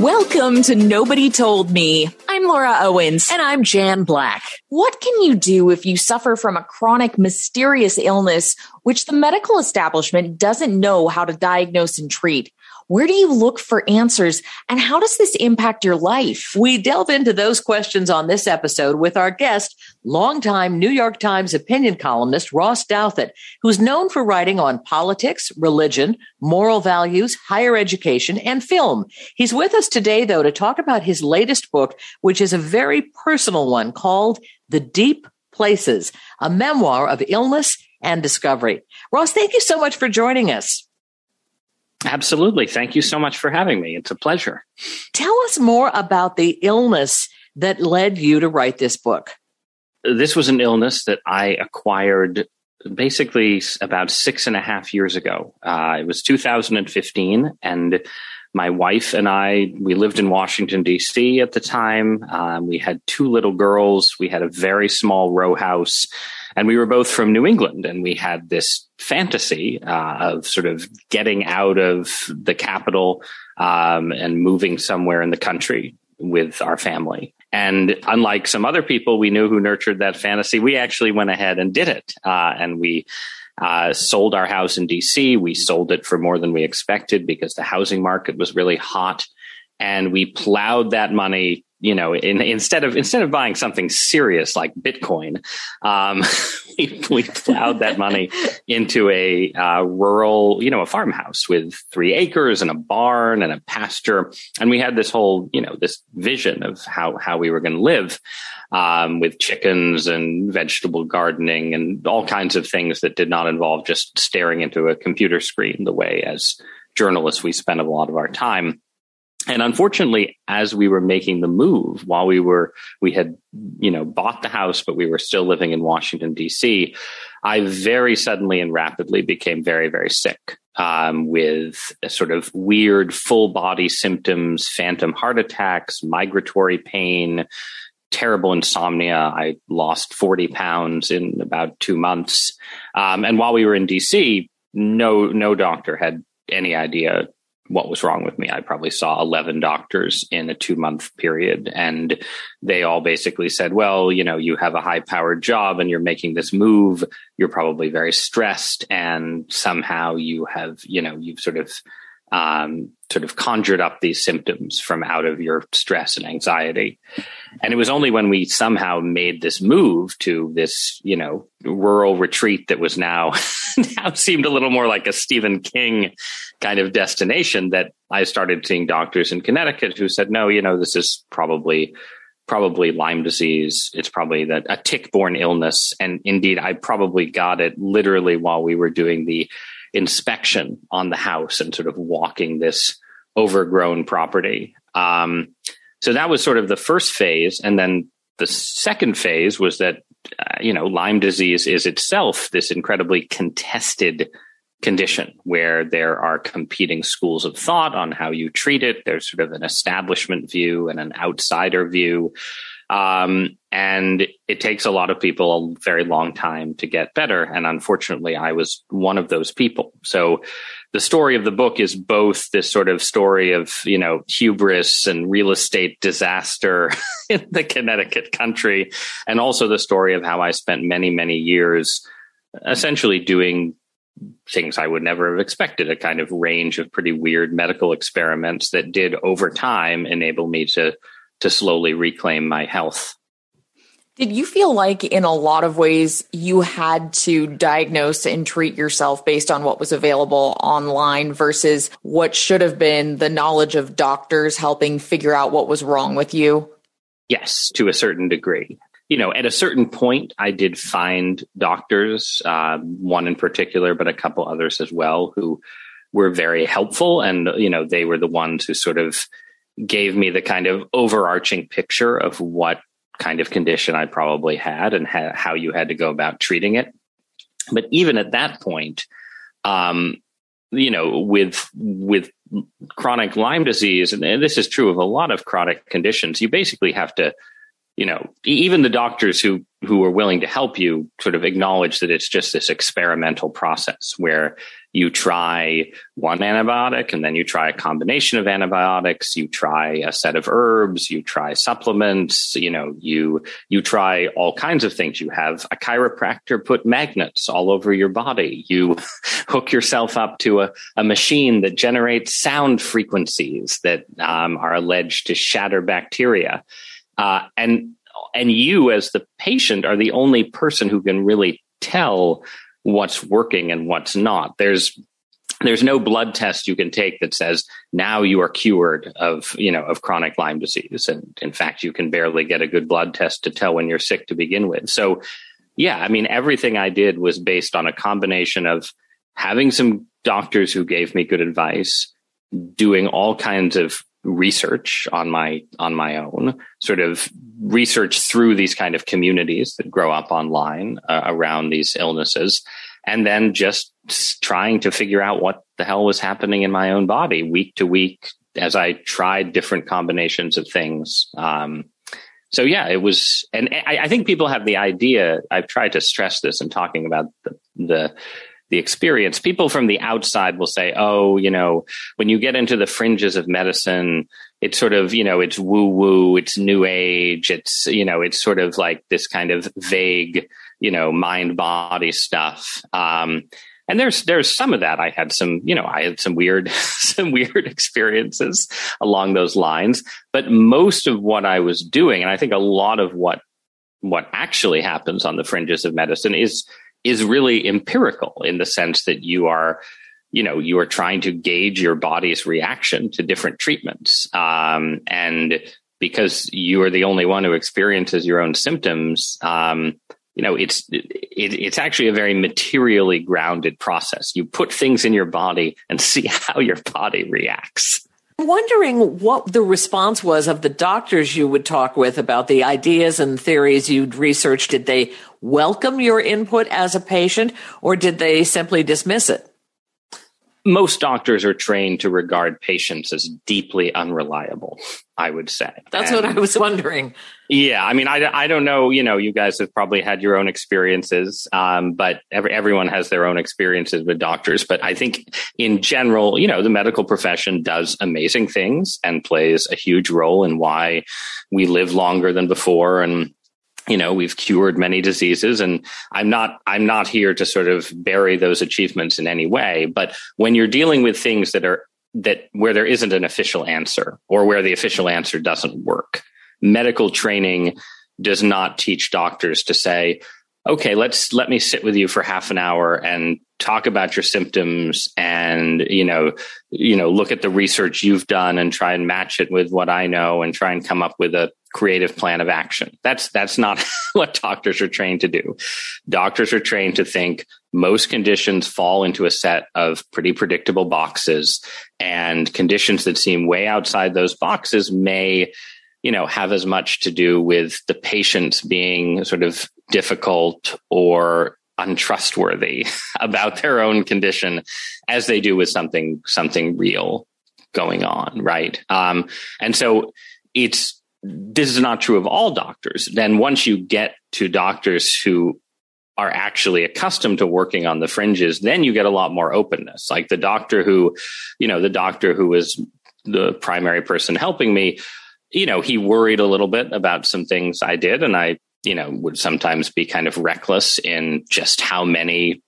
Welcome to Nobody Told Me. I'm Laura Owens. And I'm Jan Black. What can you do if you suffer from a chronic, mysterious illness which the medical establishment doesn't know how to diagnose and treat? Where do you look for answers and how does this impact your life? We delve into those questions on this episode with our guest, longtime New York Times opinion columnist Ross Douthat, who's known for writing on politics, religion, moral values, higher education, and film. He's with us today, though, to talk about his latest book, which is a very personal one called The Deep Places, a memoir of illness and discovery. Ross, thank you so much for joining us. Absolutely. Thank you so much for having me. It's a pleasure. Tell us more about the illness that led you to write this book. This was an illness that I acquired basically about six and a half years ago. Uh, it was 2015, and my wife and I, we lived in Washington, D.C. at the time. Um, we had two little girls. We had a very small row house. And we were both from New England, and we had this fantasy uh, of sort of getting out of the capital um, and moving somewhere in the country with our family. And unlike some other people we knew who nurtured that fantasy, we actually went ahead and did it. Uh, and we uh, sold our house in DC. We sold it for more than we expected because the housing market was really hot. And we plowed that money you know, in, instead of instead of buying something serious like Bitcoin, um, we, we, plowed that money into a uh, rural, you know, a farmhouse with three acres and a barn and a pasture, and we had this whole, you know, this vision of how how we were going to live um, with chickens and vegetable gardening and all kinds of things that did not involve just staring into a computer screen the way as journalists we spend a lot of our time and unfortunately as we were making the move while we were we had you know bought the house but we were still living in washington d.c i very suddenly and rapidly became very very sick um, with sort of weird full body symptoms phantom heart attacks migratory pain terrible insomnia. I lost 40 pounds in about two months. Um, and while we were in dc no no doctor had any idea what was wrong with me. I probably saw 11 doctors in a two month period. And they all basically said, well, you know, you have a high powered job and you're making this move. You're probably very stressed. And somehow you have, you know, you've sort of um, sort of conjured up these symptoms from out of your stress and anxiety. And it was only when we somehow made this move to this, you know, rural retreat that was now now seemed a little more like a Stephen King kind of destination that I started seeing doctors in Connecticut who said, no, you know, this is probably probably Lyme disease. It's probably that a tick-borne illness. And indeed, I probably got it literally while we were doing the inspection on the house and sort of walking this overgrown property. Um, so that was sort of the first phase. And then the second phase was that, uh, you know, Lyme disease is itself this incredibly contested condition where there are competing schools of thought on how you treat it. There's sort of an establishment view and an outsider view. Um, and it takes a lot of people a very long time to get better. And unfortunately, I was one of those people. So the story of the book is both this sort of story of, you know, hubris and real estate disaster in the Connecticut country, and also the story of how I spent many, many years essentially doing things I would never have expected, a kind of range of pretty weird medical experiments that did over time enable me to to slowly reclaim my health. Did you feel like in a lot of ways you had to diagnose and treat yourself based on what was available online versus what should have been the knowledge of doctors helping figure out what was wrong with you? Yes, to a certain degree. You know, at a certain point, I did find doctors, uh, one in particular, but a couple others as well, who were very helpful. And, you know, they were the ones who sort of gave me the kind of overarching picture of what kind of condition I probably had and ha- how you had to go about treating it. But even at that point, um, you know, with with chronic Lyme disease, and this is true of a lot of chronic conditions, you basically have to you know, even the doctors who who are willing to help you sort of acknowledge that it's just this experimental process where you try one antibiotic and then you try a combination of antibiotics, you try a set of herbs, you try supplements, you know, you you try all kinds of things. You have a chiropractor put magnets all over your body. You hook yourself up to a, a machine that generates sound frequencies that um, are alleged to shatter bacteria uh, and and you as the patient are the only person who can really tell what's working and what's not. There's there's no blood test you can take that says now you are cured of you know of chronic Lyme disease, and in fact, you can barely get a good blood test to tell when you're sick to begin with. So, yeah, I mean, everything I did was based on a combination of having some doctors who gave me good advice, doing all kinds of research on my on my own sort of research through these kind of communities that grow up online uh, around these illnesses and then just trying to figure out what the hell was happening in my own body week to week as i tried different combinations of things. Um, so yeah it was and I, I think people have the idea i've tried to stress this in talking about the, the the experience. People from the outside will say, oh, you know, when you get into the fringes of medicine, it's sort of, you know, it's woo woo, it's new age, it's, you know, it's sort of like this kind of vague, you know, mind body stuff. Um, and there's there's some of that. I had some, you know, I had some weird some weird experiences along those lines. But most of what I was doing, and I think a lot of what what actually happens on the fringes of medicine is is really empirical in the sense that you are you know you are trying to gauge your body's reaction to different treatments. Um, and because you are the only one who experiences your own symptoms um, you know it's it, it's actually a very materially grounded process. You put things in your body and see how your body reacts wondering what the response was of the doctors you would talk with about the ideas and theories you'd researched. Did they welcome your input as a patient or did they simply dismiss it? Most doctors are trained to regard patients as deeply unreliable i would say. That's and, what i was wondering. Yeah i mean I, I don't know you know you guys have probably had your own experiences um, but every, everyone has their own experiences with doctors. But i think in general you know the medical profession does amazing things and plays a huge role in why we live longer than before. And you know we've cured many diseases and i'm not i'm not here to sort of bury those achievements in any way but when you're dealing with things that are that where there isn't an official answer or where the official answer doesn't work medical training does not teach doctors to say okay let's let me sit with you for half an hour and talk about your symptoms and you know you know look at the research you've done and try and match it with what i know and try and come up with a creative plan of action. That's that's not what doctors are trained to do. Doctors are trained to think most conditions fall into a set of pretty predictable boxes and conditions that seem way outside those boxes may you know have as much to do with the patients being sort of difficult or untrustworthy about their own condition as they do with something something real going on right? Um, and so it's this is not true of all doctors. Then once you get to doctors who are actually accustomed to working on the fringes then you get a lot more openness. Like the doctor who you know the doctor who was the primary person helping me you know he worried a little bit about some things i did. And i you know, would sometimes be kind of reckless in just how many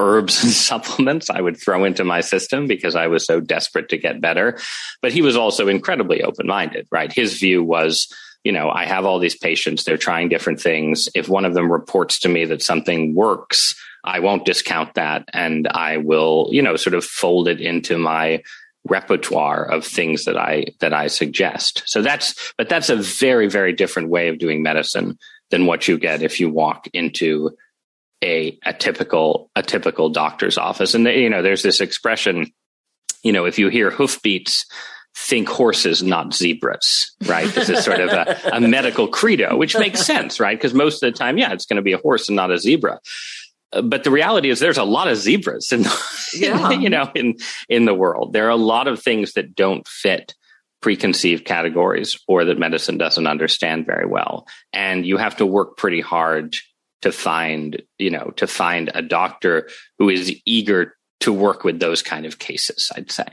herbs and supplements I would throw into my system because I was so desperate to get better. But he was also incredibly open minded, right? His view was, you know, I have all these patients, they're trying different things. If one of them reports to me that something works, I won't discount that and I will, you know, sort of fold it into my repertoire of things that I that I suggest. So that's but that's a very very different way of doing medicine than what you get if you walk into a a typical a typical doctor's office. And you know, there's this expression, you know, if you hear hoofbeats, think horses, not zebras, right? This is sort of a, a medical credo, which makes sense, right? Because most of the time, yeah, it's going to be a horse and not a zebra. But the reality is there's a lot of zebras in, yeah. you know, in, in the world. There are a lot of things that don't fit preconceived categories or that medicine doesn't understand very well. And you have to work pretty hard to find, you know, to find a doctor who is eager to work with those kind of cases, I'd say.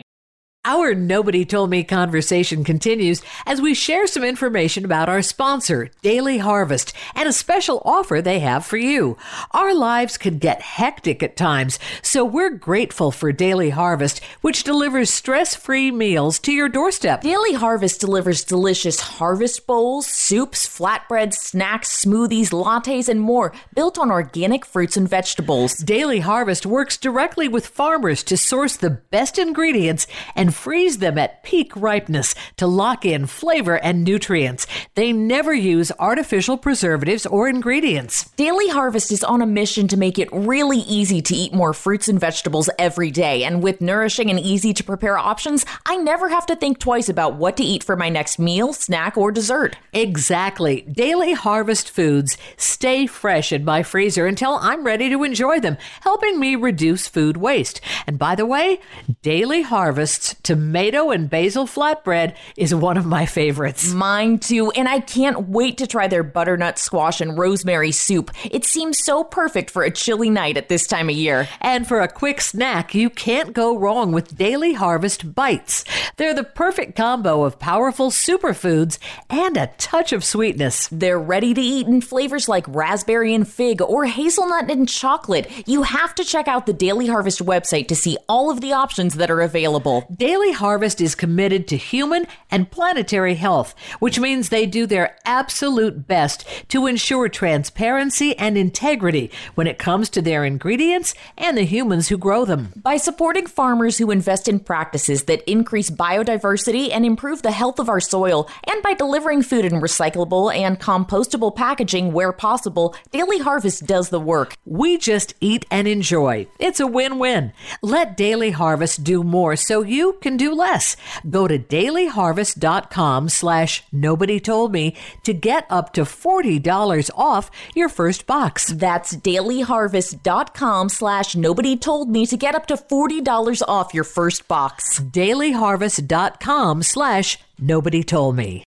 Our Nobody Told Me conversation continues as we share some information about our sponsor, Daily Harvest, and a special offer they have for you. Our lives can get hectic at times, so we're grateful for Daily Harvest, which delivers stress free meals to your doorstep. Daily Harvest delivers delicious harvest bowls, soups, flatbreads, snacks, smoothies, lattes, and more built on organic fruits and vegetables. Daily Harvest works directly with farmers to source the best ingredients and freeze them at peak ripeness to lock in flavor and nutrients. They never use artificial preservatives or ingredients. Daily Harvest is on a mission to make it really easy to eat more fruits and vegetables every day. And with nourishing and easy to prepare options, I never have to think twice about what to eat for my next meal, snack, or dessert. Exactly. Daily Harvest foods stay fresh in my freezer until I'm ready to enjoy them, helping me reduce food waste. And by the way, Daily Harvest's tomato and basil flatbread is one of my favorites. Mine too, and I can't wait to try their butternut squash and rosemary soup. It seems so perfect for a chilly night at this time of year. And for a quick snack, you can't go wrong with Daily Harvest Bites. They're the perfect combo of powerful superfoods and a touch of sweetness. They're ready to eat in flavors like raspberry and fig or hazelnut and chocolate. You have to check out the Daily Harvest website to see all of the options that are available. Daily Daily Harvest is committed to human and planetary health, which means they do their absolute best to ensure transparency and integrity when it comes to their ingredients and the humans who grow them. By supporting farmers who invest in practices that increase biodiversity and improve the health of our soil, and by delivering food in recyclable and compostable packaging where possible, Daily Harvest does the work. We just eat and enjoy. It's a win win. Let Daily Harvest do more so you can do less. Go to dailyharvest.com slash nobody told me to get up to $40 off your first box. That's dailyharvest.com slash nobody told me to get up to $40 off your first box. dailyharvest.com slash nobody told me.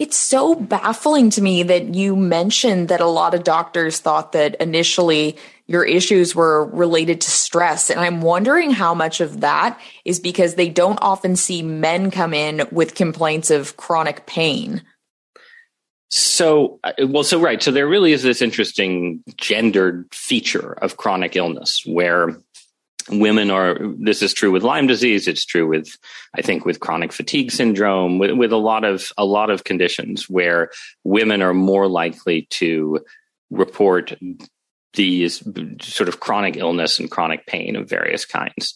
It's so baffling to me that you mentioned that a lot of doctors thought that initially your issues were related to stress. And I'm wondering how much of that is because they don't often see men come in with complaints of chronic pain. So, uh, well, so right. So there really is this interesting gendered feature of chronic illness where women are this is true with lyme disease it's true with i think with chronic fatigue syndrome with, with a lot of a lot of conditions where women are more likely to report these sort of chronic illness and chronic pain of various kinds.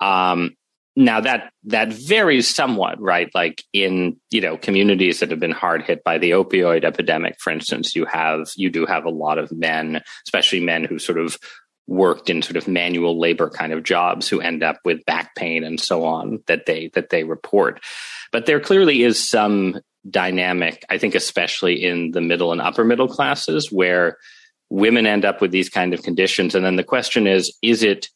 Um, now that that varies somewhat right? Like in you know communities that have been hard hit by the opioid epidemic for instance you have you do have a lot of men especially men who sort of worked in sort of manual labor kind of jobs who end up with back pain and so on that they that they report. But there clearly is some dynamic i think especially in the middle and upper middle classes where women end up with these kind of conditions? And then the question is is it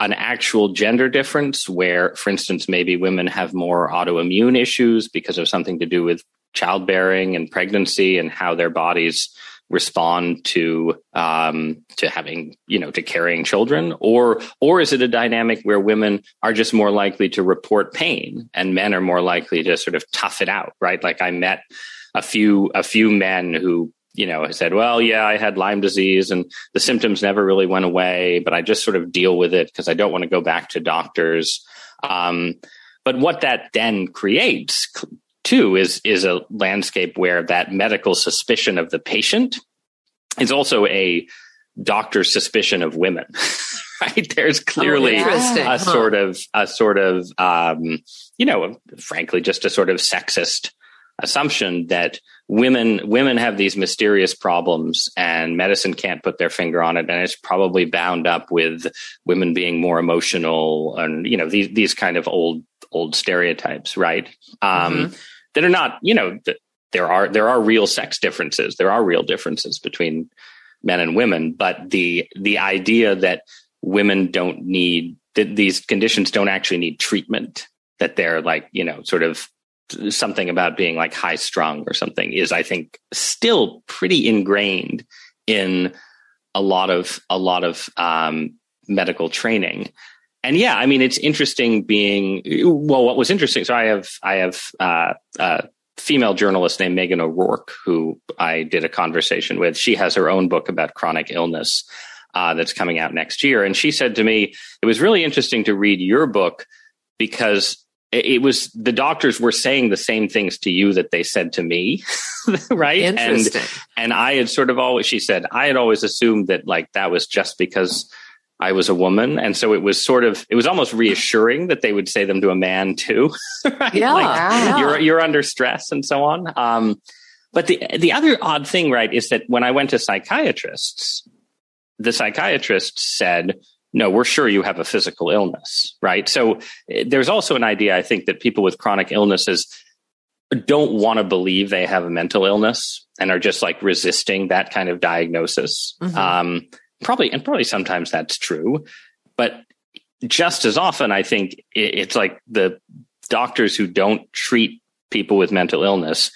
an actual gender difference where for instance maybe women have more autoimmune issues because of something to do with childbearing and pregnancy and how their bodies respond to um, to having you know to carrying children? Or or is it a dynamic where women are just more likely to report pain and men are more likely to sort of tough it out right? Like i met a few a few men who you know I said well yeah i had lyme disease and the symptoms never really went away but i just sort of deal with it because i don't want to go back to doctors um, but what that then creates too is is a landscape where that medical suspicion of the patient is also a doctor's suspicion of women. right? There's clearly Oh, a huh. sort of a sort of um, you know, frankly, just a sort of sexist assumption that women women have these mysterious problems and medicine can't put their finger on it. And it's probably bound up with women being more emotional and you know these these kind of old old stereotypes right? Um that are not you know th- there are there are real sex differences. There are real differences between men and women. But the the idea that women don't need that these conditions don't actually need treatment that they're like you know sort of something about being like high strung or something is i think still pretty ingrained in a lot of a lot of um, medical training. And yeah i mean it's interesting being well what was interesting so i have i have uh, a female journalist named meghan o'rourke who i did a conversation with. She has her own book about chronic illness uh, that's coming out next year. And she said to me it was really interesting to read your book because it it was the doctors were saying the same things to you that they said to me right and Interesting. and i had sort of always she said i had always assumed that like that was just because i was a woman and so it was sort of it was almost reassuring that they would say them to a man too right? Yeah, Like, yeah. you're you're under stress and so on um but the the other odd thing right is that when i went to psychiatrists the psychiatrist said no, we're sure you have a physical illness, right? So eh, there's also an idea, I think, that people with chronic illnesses don't want to believe they have a mental illness and are just like resisting that kind of diagnosis. Mhm. Um, probably, and probably sometimes that's true, but just as often, I think it, it's like the doctors who don't treat people with mental illness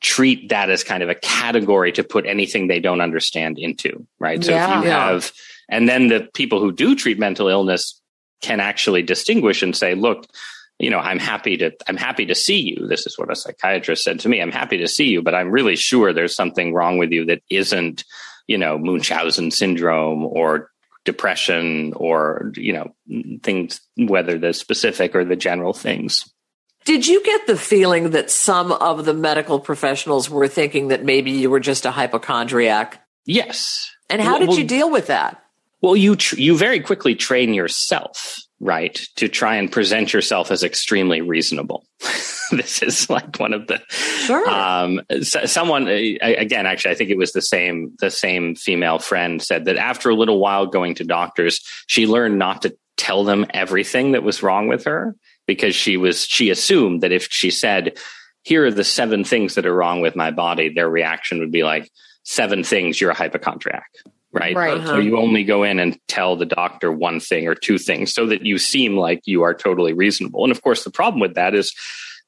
treat that as kind of a category to put anything they don't understand into, right? So Yeah. if you Yeah. have, and then the people who do treat mental illness can actually distinguish and say, look, you know, I'm happy to, I'm happy to see you. This is what a psychiatrist said to me. I'm happy to see you, but I'm really sure there's something wrong with you that isn't, you know, Munchausen syndrome or depression or, you know, things, whether the specific or the general things. Did you get the feeling that some of the medical professionals were thinking that maybe you were just a hypochondriac? Yes. And how Well- did you deal with that? Well, you tr- you very quickly train yourself, right, to try and present yourself as extremely reasonable. this is like one of the Sure. um, s- someone again. Actually, I think it was the same the same female friend said that after a little while going to doctors, she learned not to tell them everything that was wrong with her because she was she assumed that if she said, "Here are the seven things that are wrong with my body," their reaction would be like, seven things, you're a hypochondriac." Right. Right. Uh-huh. So you only go in and tell the doctor one thing or two things so that you seem like you are totally reasonable. And of course, the problem with that is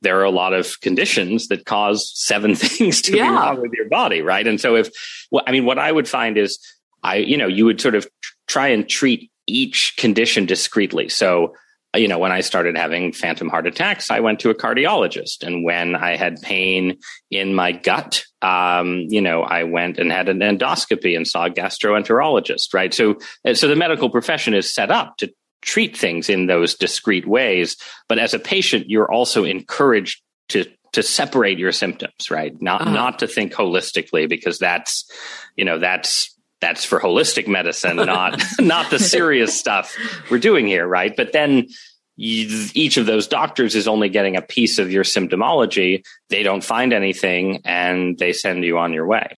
there are a lot of conditions that cause seven things to be wrong with your body. Right. And so if, well, I mean, what I would find is I, you know, you would sort of tr- try and treat each condition discretely. So, you know, when I started having phantom heart attacks, I went to a cardiologist. And when I had pain in my gut, um, you know, I went and had an endoscopy and saw a gastroenterologist, right? So, uh, so the medical profession is set up to treat things in those discrete ways. But as a patient, you're also encouraged to to separate your symptoms, right? Not Uh-huh. not to think holistically because that's, you know, that's that's for holistic medicine, not not the serious stuff we're doing here, right? But then each of those doctors is only getting a piece of your symptomology. They don't find anything, and they send you on your way.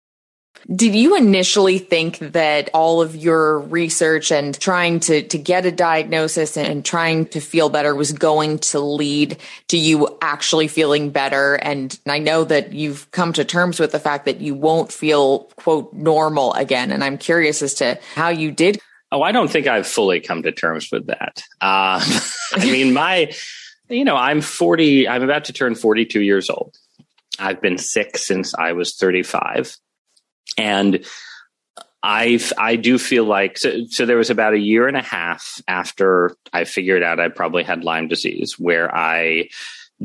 Did you initially think that all of your research and trying to, to get a diagnosis and trying to feel better was going to lead to you actually feeling better? And I know that you've come to terms with the fact that you won't feel, quote, normal again. And I'm curious as to how you did. Oh, I don't think I've fully come to terms with that. Uh, I mean, my, you know, I'm 40, I'm about to turn 42 years old. I've been sick since I was 35. And I've, I do feel like, so, so there was about a year and a half after I figured out I probably had Lyme disease where I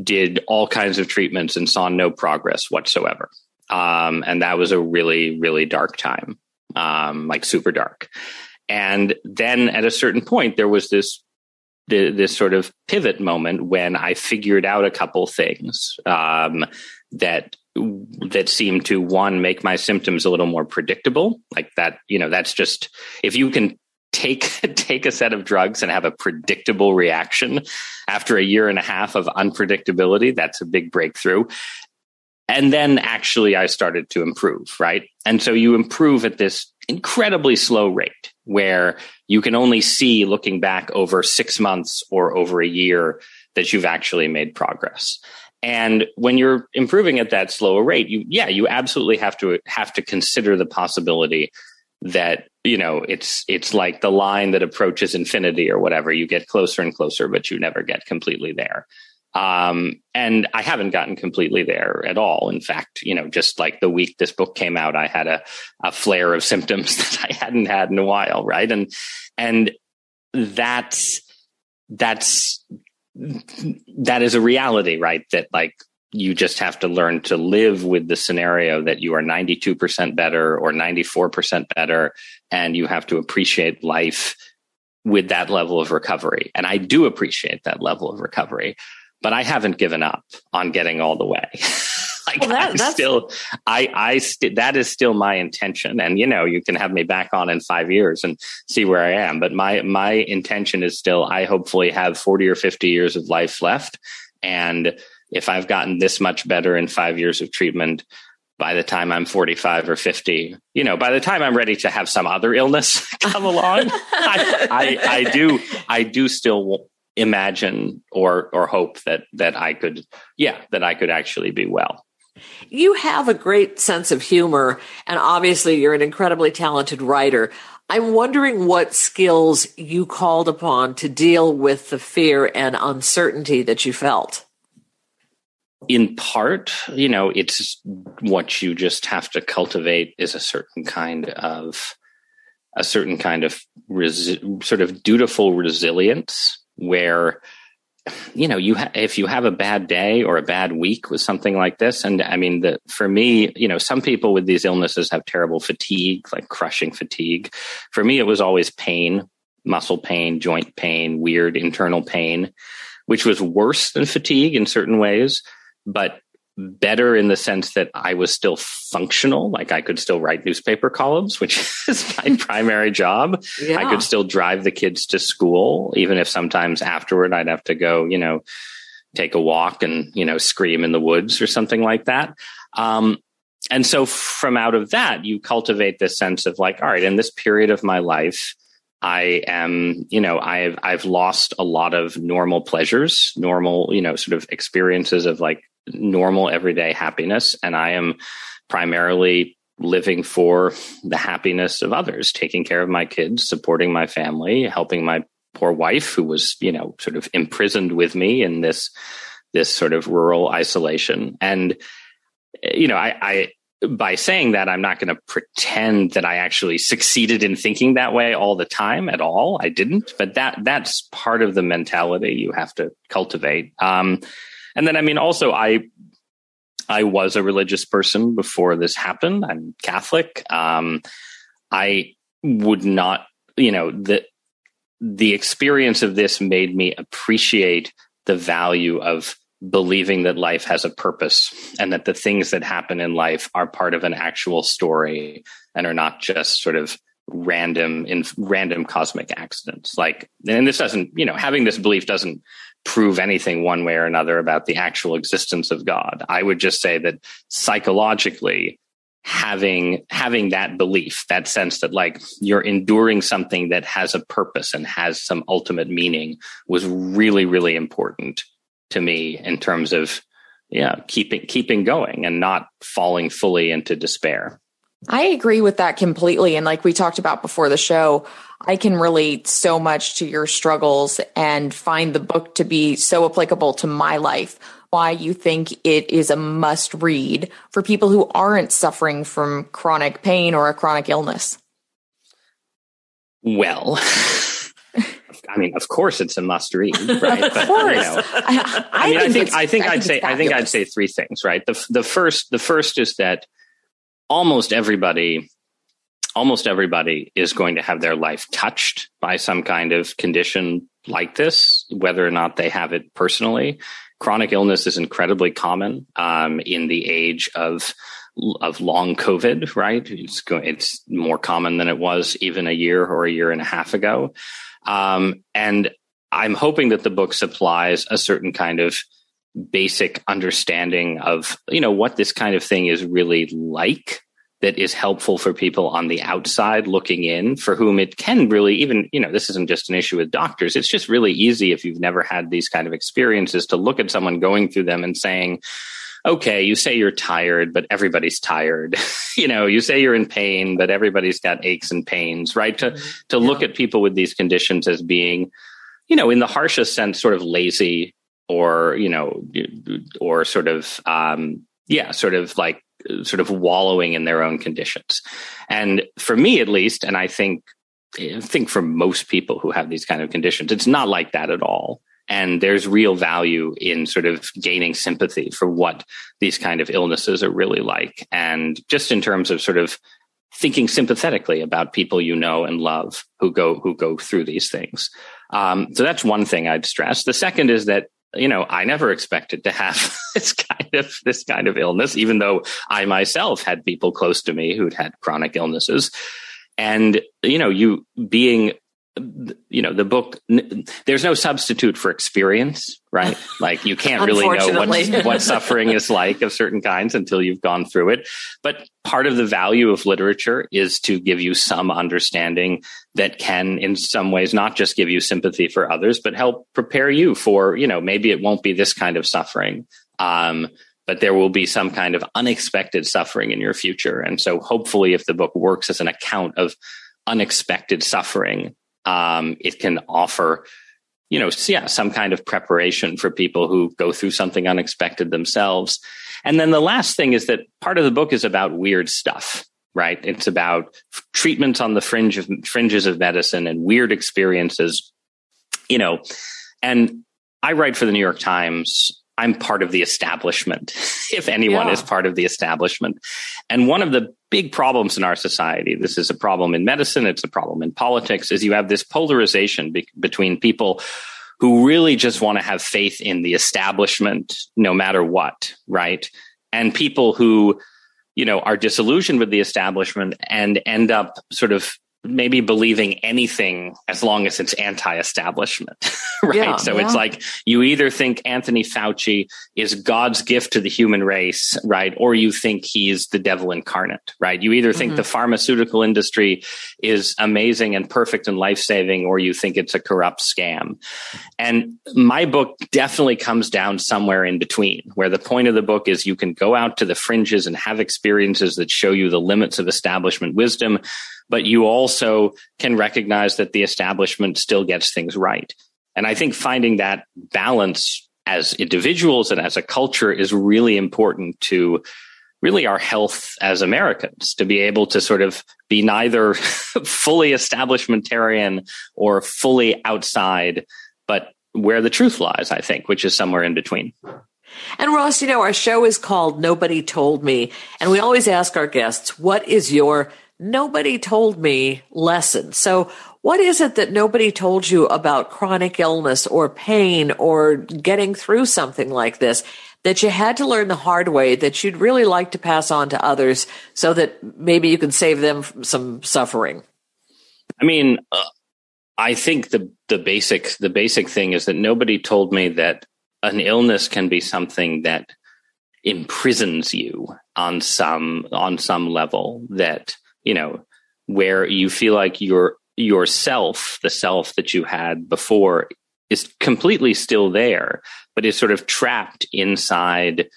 did all kinds of treatments and saw no progress whatsoever. Um, and that was a really, really dark time, um, like super dark. And then at a certain point, there was this this sort of pivot moment when I figured out a couple things um, that that seemed to one make my symptoms a little more predictable. Like that, you know, that's just if you can take take a set of drugs and have a predictable reaction after a year and a half of unpredictability that's a big breakthrough. And then actually i started to improve right? And so you improve at this incredibly slow rate where you can only see looking back over 6 months or over a year that you've actually made progress. And when you're improving at that slower rate you yeah you absolutely have to have to consider the possibility that you know it's it's like the line that approaches infinity or whatever. You get closer and closer but you never get completely there um, and i haven't gotten completely there at all. In fact you know just like the week this book came out i had a, a flare of symptoms that i hadn't had in a while right? And and that's that's that is a reality right? That like you just have to learn to live with the scenario that you are 92% better or 94% better and you have to appreciate life with that level of recovery. And i do appreciate that level of recovery but i haven't given up on getting all the way. Like well, that, that's still i i st- that is still my intention. And you know you can have me back on in 5 years and see where i am but my my intention is still i hopefully have 40 or 50 years of life left. And if I've gotten this much better in five years of treatment, by the time I'm 45 or 50, you know, by the time I'm ready to have some other illness come along, I, I, I, do, I do still imagine or, or hope that, that I could, yeah, that I could actually be well. You have a great sense of humor, and obviously you're an incredibly talented writer. I'm wondering what skills you called upon to deal with the fear and uncertainty that you felt in part, you know, it's what you just have to cultivate is a certain kind of a certain kind of resi- sort of dutiful resilience where you know you ha- if you have a bad day or a bad week with something like this and i mean the, for me you know some people with these illnesses have terrible fatigue like crushing fatigue. For me it was always pain muscle pain joint pain weird internal pain which was worse than fatigue in certain ways. But better in the sense that I was still functional. Like I could still write newspaper columns, which is my primary job. Yeah. I could still drive the kids to school, even if sometimes afterward I'd have to go, you know, take a walk and, you know, scream in the woods or something like that. Um, and so from out of that, you cultivate this sense of like, all right, in this period of my life, I am, you know, I've I've lost a lot of normal pleasures, normal, you know, sort of experiences of like normal everyday happiness. And I am primarily living for the happiness of others, taking care of my kids, supporting my family, helping my poor wife who was, you know, sort of imprisoned with me in this this sort of rural isolation. And you know, I, I by saying that, I'm not going to pretend that I actually succeeded in thinking that way all the time at all. I didn't, but that that's part of the mentality you have to cultivate. Um, and then, I mean, also, I I was a religious person before this happened. I'm Catholic. Um, I would not, you know, the the experience of this made me appreciate the value of believing that life has a purpose and that the things that happen in life are part of an actual story and are not just sort of random in random cosmic accidents like and this doesn't you know having this belief doesn't prove anything one way or another about the actual existence of God. I would just say that psychologically, having having that belief, that sense that like you're enduring something that has a purpose and has some ultimate meaning was really, really important to me in terms of yeah, keeping keeping going and not falling fully into despair. I agree with that completely. And like we talked about before the show, I can relate so much to your struggles and find the book to be so applicable to my life. Why you think it is a must read for people who aren't suffering from chronic pain or a chronic illness? Well, I mean, of course, it's a must read, right? of course. You know, I, I, I, mean, I think I think I would say I think I'd say three things, right? The the first the first is that almost everybody almost everybody is going to have their life touched by some kind of condition like this, whether or not they have it personally. Chronic illness is incredibly common um, in the age of of long COVID, right? It's going, it's more common than it was even a year or a year and a half ago. Um, and I'm hoping that the book supplies a certain kind of basic understanding of, you know, what this kind of thing is really like that is helpful for people on the outside looking in for whom it can really even you know this isn't just an issue with doctors it's just really easy if you've never had these kind of experiences to look at someone going through them and saying okay you say you're tired but everybody's tired you know you say you're in pain but everybody's got aches and pains right to mm-hmm. to yeah. look at people with these conditions as being you know in the harshest sense sort of lazy or you know or sort of um yeah sort of like sort of wallowing in their own conditions. And for me, at least, and I think, I think for most people who have these kind of conditions, it's not like that at all. And there's real value in sort of gaining sympathy for what these kind of illnesses are really like. And just in terms of sort of thinking sympathetically about people you know and love who go who go through these things. Um, so that's one thing I'd stress. The second is that you know, I never expected to have this kind of this kind of illness, even though I myself had people close to me who'd had chronic illnesses. And you know, you being you know the book there's no substitute for experience right? Like you can't really know what, what suffering is like of certain kinds until you've gone through it. But part of the value of literature is to give you some understanding that can in some ways not just give you sympathy for others but help prepare you for you know maybe it won't be this kind of suffering um, but there will be some kind of unexpected suffering in your future. And so hopefully if the book works as an account of unexpected suffering um, it can offer you know yeah some kind of preparation for people who go through something unexpected themselves. And then the last thing is that part of the book is about weird stuff right? It's about treatments on the fringe of fringes of medicine and weird experiences you know. And i write for the new york times I'm part of the establishment, if anyone yeah. is part of the establishment. And one of the big problems in our society, this is a problem in medicine, it's a problem in politics, is you have this polarization be- between people who really just want to have faith in the establishment no matter what, right? And people who, you know, are disillusioned with the establishment and end up sort of maybe believing anything as long as it's anti-establishment right yeah, so yeah. it's like you either think anthony fauci is god's gift to the human race right or you think he's the devil incarnate right you either mm-hmm. think the pharmaceutical industry is amazing and perfect and life-saving or you think it's a corrupt scam and my book definitely comes down somewhere in between where the point of the book is you can go out to the fringes and have experiences that show you the limits of establishment wisdom but you also can recognize that the establishment still gets things right. And I think finding that balance as individuals and as a culture is really important to really our health as Americans to be able to sort of be neither fully establishmentarian or fully outside, but where the truth lies, I think, which is somewhere in between. And Ross, you know, our show is called Nobody Told Me. And we always ask our guests, what is your nobody told me lesson. So what is it that nobody told you about chronic illness or pain or getting through something like this that you had to learn the hard way that you'd really like to pass on to others so that maybe you can save them some suffering? I mean, uh, I think the the basic the basic thing is that nobody told me that an illness can be something that imprisons you on some on some level that you know, where you feel like your yourself, the self that you had before, is completely still there, but is sort of trapped inside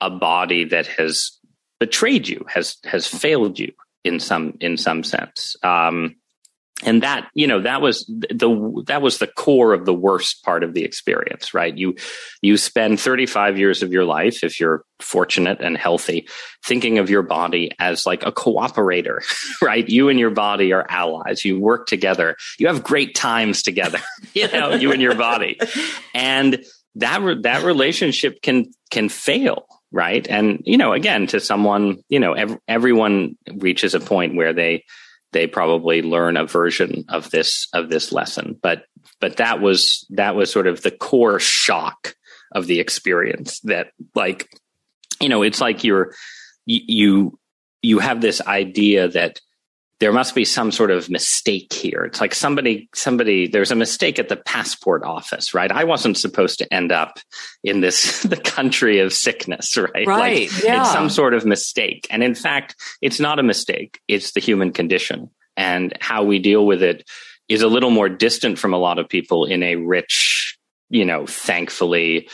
a body that has betrayed you, has has failed you in some in some sense. Um, and that you know that was the that was the core of the worst part of the experience right? You you spend 35 years of your life if you're fortunate and healthy thinking of your body as like a cooperator right? You and your body are allies. You work together. You have great times together you know you and your body. And that re- that relationship can can fail right? And you know again to someone you know ev- everyone reaches a point where they they probably learn a version of this of this lesson. But but that was that was sort of the core shock of the experience that like you know it's like you're you you have this idea that there must be some sort of mistake here. It's like somebody, somebody, there's a mistake at the passport office, right? I wasn't supposed to end up in this, the country of sickness, right? Right. Like, yeah. It's some sort of mistake. And in fact, it's not a mistake. It's the human condition and how we deal with it is a little more distant from a lot of people in a rich, you know, thankfully,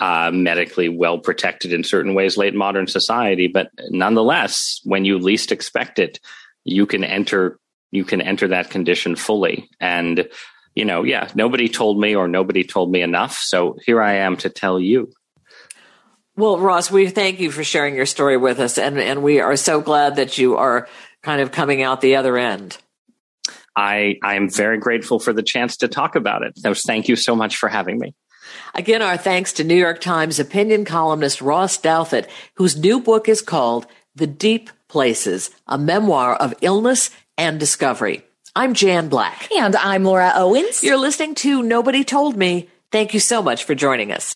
uh, medically well protected in certain ways late modern society. But nonetheless, when you least expect it, you can enter you can enter that condition fully. And you know yeah nobody told me or nobody told me enough. So here i am to tell you. Well ross we thank you for sharing your story with us. And and we are so glad that you are kind of coming out the other end. I i am very grateful for the chance to talk about it. So thank you so much for having me. Again, our thanks to New York Times opinion columnist Ross Douthat, whose new book is called The Deep Places, a memoir of illness and discovery. I'm Jan Black. And I'm Laura Owens. You're listening to Nobody Told Me. Thank you so much for joining us.